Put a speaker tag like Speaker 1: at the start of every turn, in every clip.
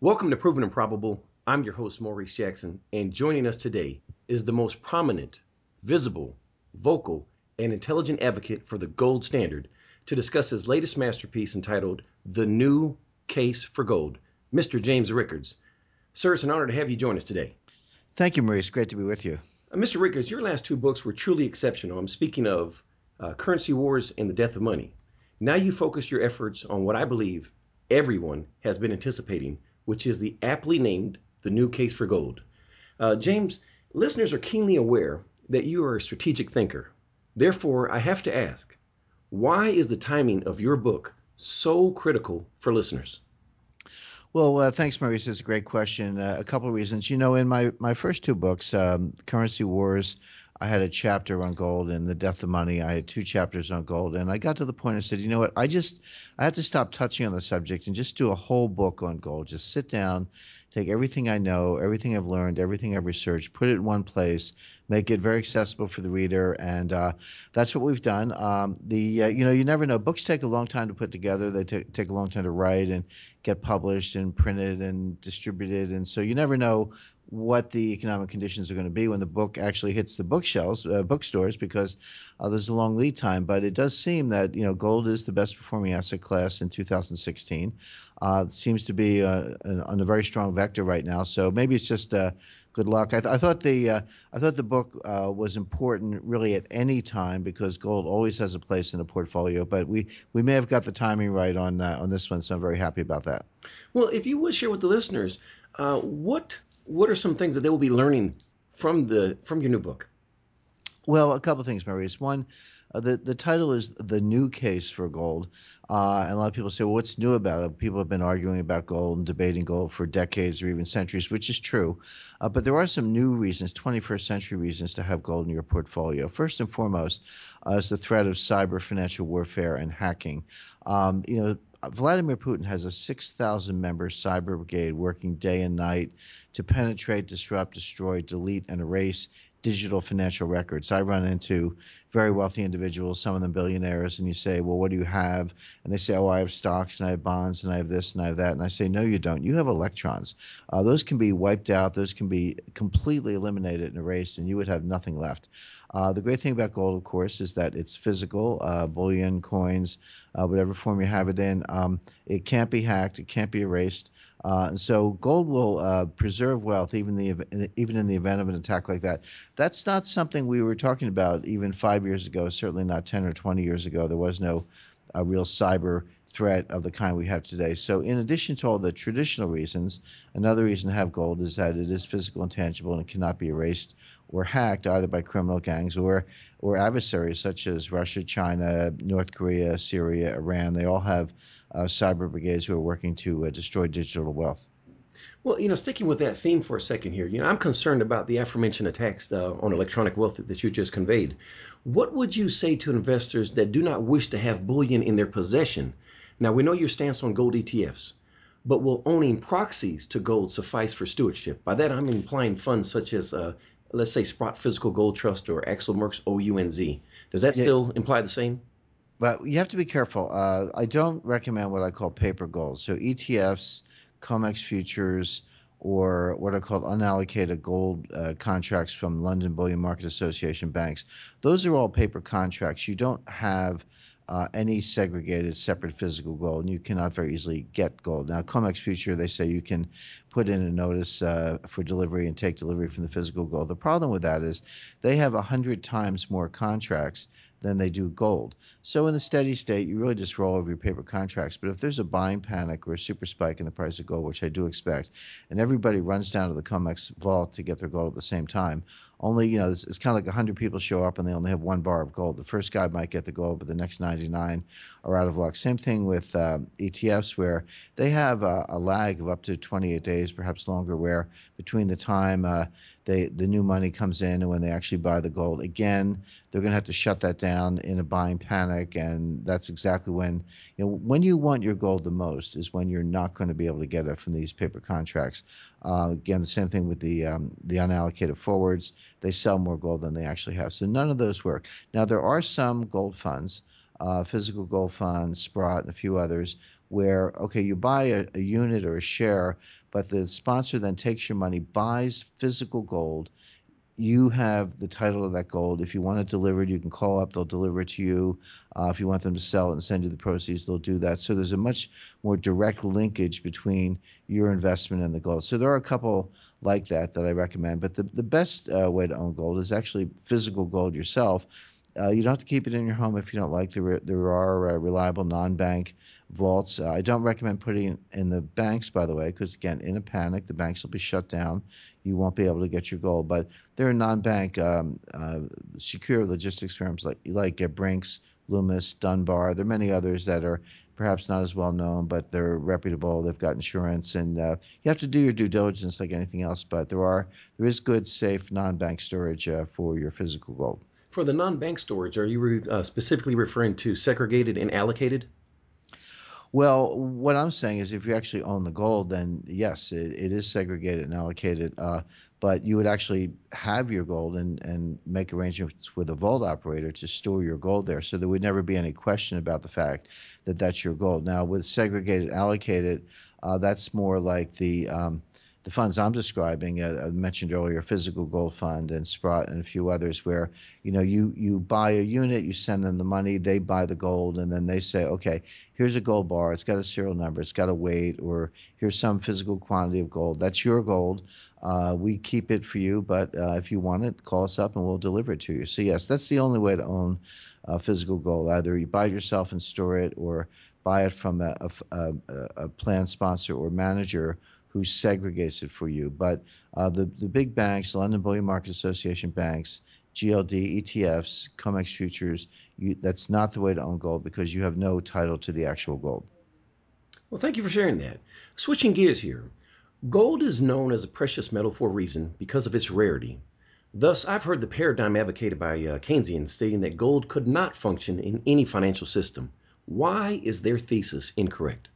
Speaker 1: Welcome to Proven and Probable. I'm your host, Maurice Jackson, and joining us today is the most prominent, visible, vocal, and intelligent advocate for the gold standard to discuss his latest masterpiece entitled The New Case for Gold, Mr. James Rickards. Sir, it's an honor to have you join us today.
Speaker 2: Thank you, Maurice. Great to be with you.
Speaker 1: Uh, Mr. Rickards, your last two books were truly exceptional. I'm speaking of uh, Currency Wars and The Death of Money. Now you focus your efforts on what I believe everyone has been anticipating, which is the aptly named The New Case for Gold. Uh, James, listeners are keenly aware that you are a strategic thinker. Therefore, I have to ask, why is the timing of your book so critical for listeners?
Speaker 2: Well, uh, thanks, Maurice. It's a great question. Uh, a couple of reasons. You know, in my, my first two books, um, Currency Wars, I had a chapter on gold, and The Death of Money, I had two chapters on gold. And I got to the point I said, you know what? I just I had to stop touching on the subject and just do a whole book on gold. Just sit down take everything I know, everything I've learned, everything I've researched, put it in one place, make it very accessible for the reader, and uh, that's what we've done. Um, the uh, you know you never know. Books take a long time to put together. They t- take a long time to write and get published and printed and distributed, and so you never know what the economic conditions are going to be when the book actually hits the bookshelves, uh, bookstores, because uh, there's a long lead time. But it does seem that you know gold is the best performing asset class in 2016. Uh, seems to be uh, on a very strong vector right now. So maybe it's just uh, good luck. I, th- I, thought the uh, I thought the book uh, was important really at any time because gold always has a place in a portfolio. But we we may have got the timing right on uh, on this one, so I'm very happy about that.
Speaker 1: Well, if you would share with the listeners, what what are some things that they will be learning from the from your new book?
Speaker 2: Well, a couple things, Maurice. One, uh, the the title is the new case for gold, uh, and a lot of people say, "Well, what's new about it?" People have been arguing about gold and debating gold for decades or even centuries, which is true. Uh, but there are some new reasons, 21st century reasons, to have gold in your portfolio. First and foremost uh, is the threat of cyber financial warfare and hacking. Um, you know, Vladimir Putin has a 6,000 member cyber brigade working day and night to penetrate, disrupt, destroy, delete, and erase digital financial records. I run into very wealthy individuals, some of them billionaires, and you say, Well, what do you have? And they say, Oh, I have stocks and I have bonds and I have this and I have that. And I say, No, you don't. You have electrons. Uh, those can be wiped out, those can be completely eliminated and erased, and you would have nothing left. Uh, the great thing about gold, of course, is that it's physical, uh, bullion, coins, uh, whatever form you have it in. Um, it can't be hacked, it can't be erased. Uh, so gold will uh, preserve wealth even the even in the event of an attack like that. That's not something we were talking about even five years ago. Certainly not 10 or 20 years ago. There was no uh, real cyber threat of the kind we have today. So, in addition to all the traditional reasons, another reason to have gold is that it is physical and tangible and it cannot be erased or hacked either by criminal gangs or or adversaries such as Russia, China, North Korea, Syria, Iran. They all have cyber brigades who are working to uh, destroy digital wealth.
Speaker 1: Well, you know, sticking with that theme for a second here, you know, I'm concerned about the aforementioned attacks uh, on electronic wealth that you just conveyed. What would you say to investors that do not wish to have bullion in their possession? Now, we know your stance on gold ETFs, but will owning proxies to gold suffice for stewardship? By that, I'm implying funds such as, uh, let's say, Sprott Physical Gold Trust or Axel Merk's OUNZ. Does that yeah. still imply the same?
Speaker 2: But you have to be careful. Uh, I don't recommend what I call paper gold. So ETFs, COMEX futures, or what are called unallocated gold uh, contracts from London Bullion Market Association banks. Those are all paper contracts. You don't have uh, any segregated separate physical gold, and you cannot very easily get gold. Now, COMEX Future, they say you can put in a notice uh, for delivery and take delivery from the physical gold. The problem with that is they have 100 times more contracts than they do gold. So in the steady state, you really just roll over your paper contracts. But if there's a buying panic or a super spike in the price of gold, which I do expect, and everybody runs down to the COMEX vault to get their gold at the same time, only you know it's, it's kind of like 100 people show up and they only have one bar of gold. The first guy might get the gold, but the next 99 are out of luck. Same thing with um, ETFs, where they have a, a, lag of up to 28 days, perhaps longer, where between the time uh, they the new money comes in and when they actually buy the gold. Again, they're going to have to shut that down in a buying panic, and that's exactly when you know when you want your gold the most is when you're not going to be able to get it from these paper contracts. Uh, again, the same thing with the um, the unallocated forwards. They sell more gold than they actually have, so none of those work. Now there are some gold funds. Uh, physical gold funds, Sprott, and a few others, where okay you buy a, a, unit or a share but the sponsor then takes your money buys physical gold you have the title of that gold. If you want it delivered, you can call up. They'll deliver it to you. Uh, if you want them to sell it and send you the proceeds, they'll do that. So there's a much more direct linkage between your investment and the gold. So there are a couple like that that I recommend. But the, the best uh, way to own gold is actually physical gold yourself. Uh, you don't have to keep it in your home if you don't like. There, there are uh, reliable non-bank vaults. Uh, I don't recommend putting it in the banks, by the way, because again, in a panic, the banks will be shut down. You won't be able to get your gold. But there are non-bank um, uh, secure logistics firms like like Brinks, Loomis, Dunbar. There are many others that are perhaps not as well known, but they're reputable. They've got insurance, and uh, you have to do your due diligence like anything else. But there are there is good, safe non-bank storage uh, for your physical gold.
Speaker 1: For the non-bank storage, are you re- uh, specifically referring to segregated and allocated?
Speaker 2: Well, what I'm saying is, if you actually own the gold, then yes, it, it is segregated and allocated. Uh, but you would actually have your gold and, and make arrangements with a vault operator to store your gold there. So there would never be any question about the fact that that's your gold. Now, with segregated, allocated, uh, that's more like the um, the funds I'm describing, uh, I mentioned earlier, Physical Gold Fund and Sprott and a few others, where you know you you buy a unit, you send them the money, they buy the gold, and then they say, okay, here's a gold bar, it's got a serial number, it's got a weight, or here's some physical quantity of gold. That's your gold. Uh, we keep it for you, but uh, if you want it, call us up and we'll deliver it to you. So yes, that's the only way to own uh, physical gold. Either you buy it yourself and store it, or buy it from a, a, a, a plan sponsor or manager who segregates it for you. But uh, the the big banks, the London Bullion Market Association banks, GLD, ETFs, COMEX futures, you, that's not the way to own gold because you have no title to the actual gold.
Speaker 1: Well, thank you for sharing that. Switching gears here, gold is known as a precious metal for a reason because of its rarity. Thus, I've heard the paradigm advocated by uh, Keynesians stating that gold could not function in any financial system. Why is their thesis incorrect?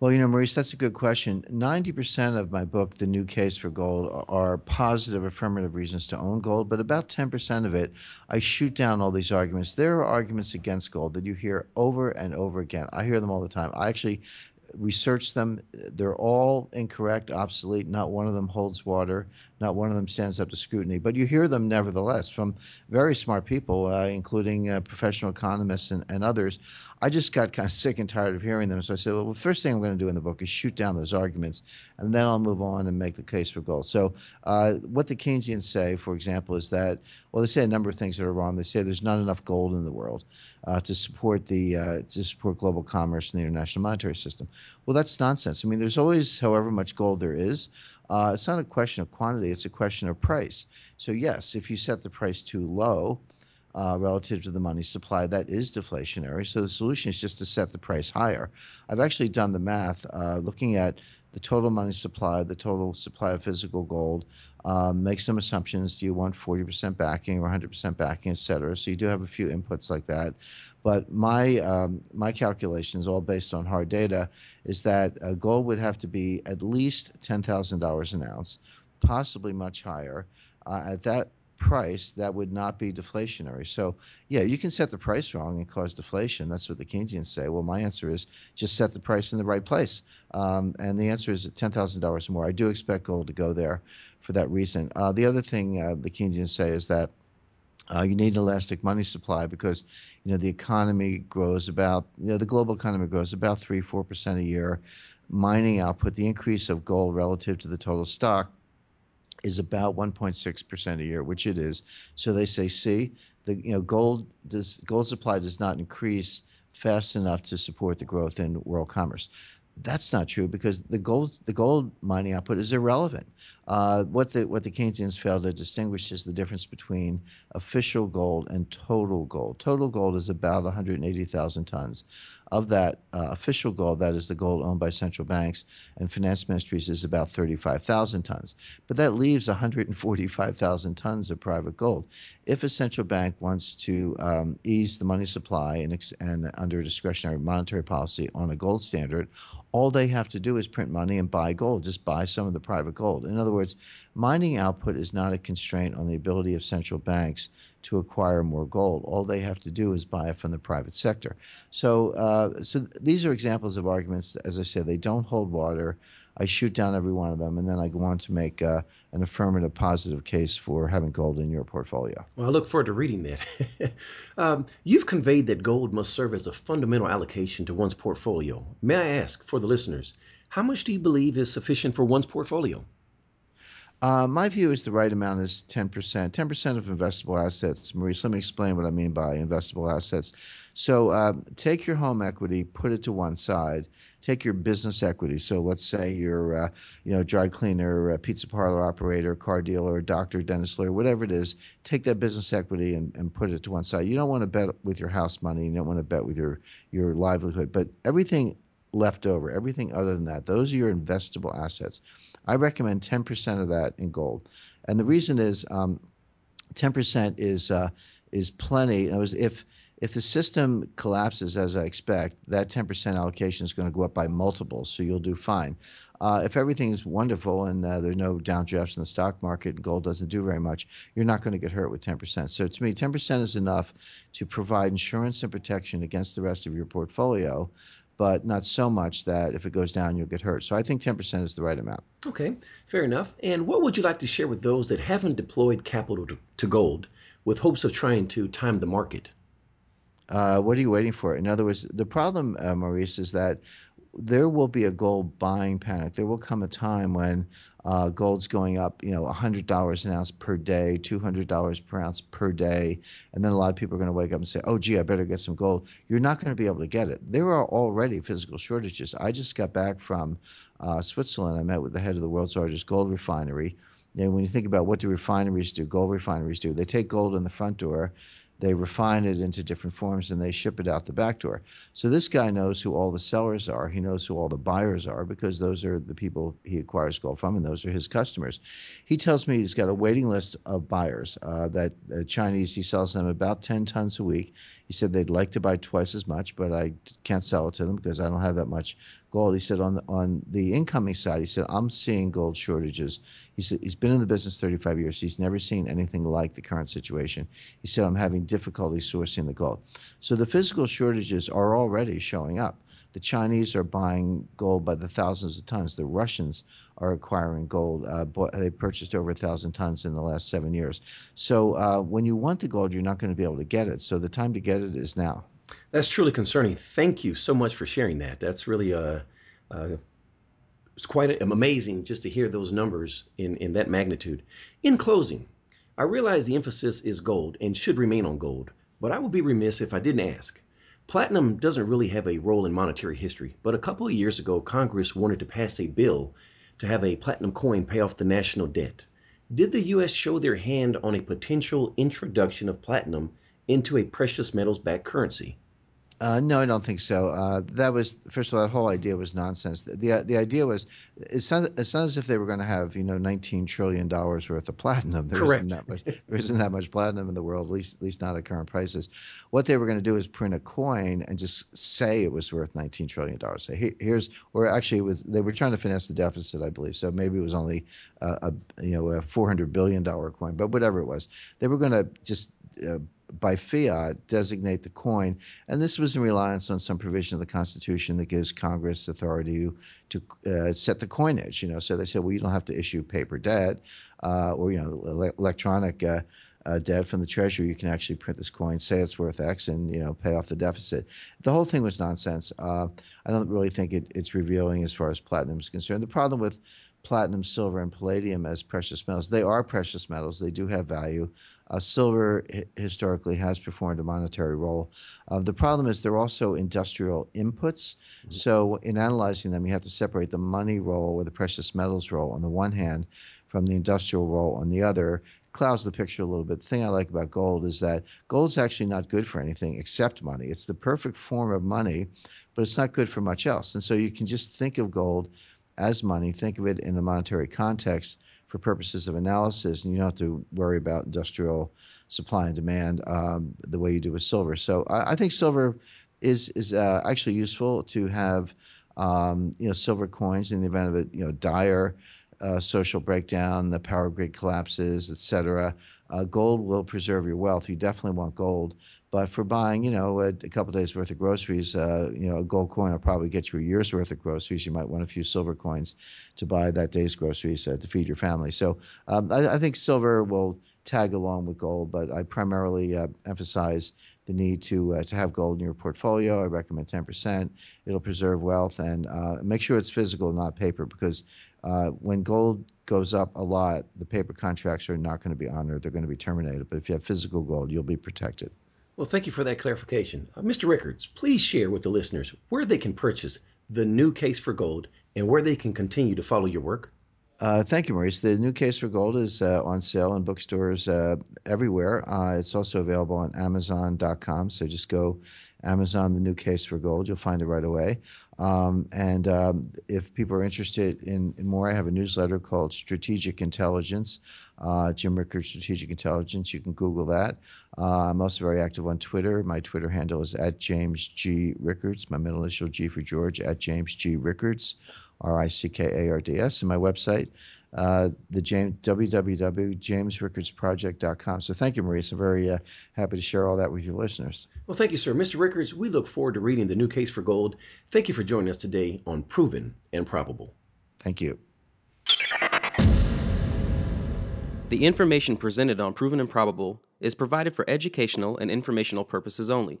Speaker 2: Well, you know, Maurice, that's a good question. 90% of my book, The New Case for Gold, are positive, affirmative reasons to own gold, but about 10% of it, I shoot down all these arguments. There are arguments against gold that you hear over and over again. I hear them all the time. I actually research them. They're all incorrect, obsolete. Not one of them holds water. Not one of them stands up to scrutiny. But you hear them nevertheless from very smart people, uh, including uh, professional economists and, and others. I just got kind of sick and tired of hearing them. So I said, well, the first thing I'm going to do in the book is shoot down those arguments, and then I'll move on and make the case for gold. So uh, what the Keynesians say, for example, is that, well, they say a number of things that are wrong. They say there's not enough gold in the world uh, to support the uh, to support global commerce and the international monetary system. Well, that's nonsense. I mean, there's always however much gold there is. Uh, it's not a question of quantity; it's a question of price. So yes, if you set the price too low, uh, relative to the money supply. That is deflationary. So the solution is just to set the price higher. I've actually done the math uh, looking at the total money supply, the total supply of physical gold, um, make some assumptions. Do you want 40% backing or 100% backing, et cetera? So you do have a few inputs like that. But my um, my calculations, all based on hard data, is that uh, gold would have to be at least $10,000 an ounce, possibly much higher. Uh, at that price that would not be deflationary. So, yeah, you can set the price wrong and cause deflation. That's what the Keynesians say. Well, my answer is just set the price in the right place. Um, and the answer is $10,000 or more. I do expect gold to go there for that reason. Uh, the other thing uh, the Keynesians say is that uh, you need an elastic money supply because you know the economy grows about you know the global economy grows about three four percent a year. Mining output, the increase of gold relative to the total stock is about 1.6% a year, which it is. So they say, see, the you know gold does gold supply does not increase fast enough to support the growth in world commerce. That's not true because the gold the gold mining output is irrelevant. Uh, what the what the Keynesians fail to distinguish is the difference between official gold and total gold. Total gold is about 180,000 tons of that uh, official gold, that is the gold owned by central banks and finance ministries, is about 35,000 tons. But that leaves 145,000 tons of private gold. If a central bank wants to um, ease the money supply and, ex- and under discretionary monetary policy on a gold standard, all they have to do is print money and buy gold, just buy some of the private gold. In other words, mining output is not a constraint on the ability of central banks to acquire more gold. All they have to do is buy it from the private sector. So, uh, so these are examples of arguments. As I said, they don't hold water. I shoot down every one of them, and then I go on to make uh, an affirmative, positive case for having gold in your portfolio.
Speaker 1: Well, I look forward to reading that. um, you've conveyed that gold must serve as a fundamental allocation to one's portfolio. May I ask, for the listeners, how much do you believe is sufficient for one's portfolio?
Speaker 2: Uh, my view is the right amount is 10%. 10% of investable assets. Maurice, let me explain what I mean by investable assets. So uh, take your home equity, put it to one side. Take your business equity. So let's say you're, uh, you know, dry cleaner, pizza parlor operator, car dealer, doctor, dentist, lawyer, whatever it is. Take that business equity and, and put it to one side. You don't want to bet with your house money. You don't want to bet with your your livelihood. But everything left over, everything other than that, those are your investable assets. I recommend 10% of that in gold. And the reason is um, 10% is uh, is plenty. In was, if if the system collapses as I expect, that 10% allocation is going to go up by multiples, so you'll do fine. Uh, if everything is wonderful and uh, there are no downdrafts in the stock market and gold doesn't do very much, you're not going to get hurt with 10%. So to me, 10% is enough to provide insurance and protection against the rest of your portfolio but not so much that if it goes down, you'll get hurt. So I think 10% is the right amount.
Speaker 1: Okay, fair enough. And what would you like to share with those that haven't deployed capital to, to gold with hopes of trying to time the market?
Speaker 2: Uh, what are you waiting for? In other words, the problem, uh, Maurice, is that there will be a gold buying panic. There will come a time when uh, gold's going up, you know, $100 an ounce per day, $200 per ounce per day, and then a lot of people are going to wake up and say, "Oh, gee, I better get some gold." You're not going to be able to get it. There are already physical shortages. I just got back from uh, Switzerland. I met with the head of the world's largest gold refinery. And when you think about what do refineries do, gold refineries do, they take gold in the front door they refine it into different forms and they ship it out the back door. So this guy knows who all the sellers are. He knows who all the buyers are because those are the people he acquires gold from and those are his customers. He tells me he's got a waiting list of buyers uh, that uh, Chinese, he sells them about 10 tons a week. He said they'd like to buy twice as much, but I can't sell it to them because I don't have that much gold. He said on the, on the incoming side, he said I'm seeing gold shortages. He said he's been in the business 35 years. He's never seen anything like the current situation. He said I'm having difficulty sourcing the gold. So the physical shortages are already showing up. The Chinese are buying gold by the thousands of tons. The Russians are acquiring gold. Uh, they purchased over a thousand tons in the last seven years. So uh, when you want the gold, you're not going to be able to get it. So the time to get it is now.
Speaker 1: That's truly concerning. Thank you so much for sharing that. That's really uh, uh it's quite amazing just to hear those numbers in, in that magnitude. In closing, I realize the emphasis is gold and should remain on gold, but I would be remiss if I didn't ask Platinum doesn't really have a role in monetary history, but a couple of years ago, Congress wanted to pass a bill to have a platinum coin pay off the national debt. Did the U.S. show their hand on a potential introduction of platinum into a precious metals backed currency?
Speaker 2: Uh, no, I don't think so. Uh, that was first of all, that whole idea was nonsense. The the, the idea was it's not, as if they were going to have you know 19 trillion dollars worth of platinum.
Speaker 1: There Correct.
Speaker 2: Isn't that much, there isn't that much platinum in the world, at least at least not at current prices. What they were going to do is print a coin and just say it was worth 19 trillion dollars. Say here's or actually it was they were trying to finance the deficit, I believe. So maybe it was only a, a you know a 400 billion dollar coin, but whatever it was, they were going to just uh, by fiat designate the coin, and this was in reliance on some provision of the Constitution that gives Congress authority to, uh, set the coinage. You know, so they said, well, you don't have to issue paper debt uh, or you know ele- electronic. Uh, uh, debt from the treasury, you can actually print this coin, say it's worth X, and you know pay off the deficit. The whole thing was nonsense. Uh, I don't really think it, it's revealing as far as platinum is concerned. The problem with platinum, silver, and palladium as precious metals. They are precious metals. They do have value. Uh, silver h- historically has performed a monetary role. Uh, the problem is they're also industrial inputs. Mm-hmm. So in analyzing them, you have to separate the money role or the precious metals role on the one hand from the industrial role on the other. Clouds the picture a little bit. The thing I like about gold is that gold's actually not good for anything except money. It's the perfect form of money, but it's not good for much else. And so you can just think of gold as money, think of it in a monetary context for purposes of analysis, and you don't have to worry about industrial supply and demand um, the way you do with silver. So I, I think silver is is uh, actually useful to have um, you know silver coins in the event of a you know dire uh, social breakdown, the power grid collapses, etc. Uh, gold will preserve your wealth. You definitely want gold. But for buying, you know, a, a couple days worth of groceries, uh, you know, a gold coin will probably get you a year's worth of groceries. You might want a few silver coins to buy that day's groceries uh, to feed your family. So um, I, I, think silver will tag along with gold, but I primarily uh, emphasize the need to uh, to have gold in your portfolio. I recommend 10%. It'll preserve wealth and uh, make sure it's physical, not paper, because uh, when gold goes up a lot, the paper contracts are not going to be honored. They're going to be terminated. But if you have physical gold, you'll be protected.
Speaker 1: Well, thank you for that clarification. Uh, Mr. Rickards, please share with the listeners where they can purchase the new case for gold and where they can continue to follow your work.
Speaker 2: Uh, thank you, Maurice. The new case for gold is uh, on sale in bookstores uh, everywhere. Uh, it's also available on Amazon.com. So just go Amazon, the new case for gold. You'll find it right away. Um, and um, if people are interested in, in, more, I have a newsletter called Strategic Intelligence, uh, Jim Rickards Strategic Intelligence. You can Google that. Uh, I'm also very active on Twitter. My Twitter handle is at James G. Rickards, my middle initial G for George, at James G. Rickards. R I C K A R D S, and my website, uh, the James, www.jamesrickardsproject.com. So thank you, Maurice. I'm very uh, happy to share all that with your listeners.
Speaker 1: Well, thank you, sir. Mr. Rickards, we look forward to reading the new case for gold. Thank you for joining us today on Proven and Probable.
Speaker 2: Thank you.
Speaker 3: The information presented on Proven and Probable is provided for educational and informational purposes only,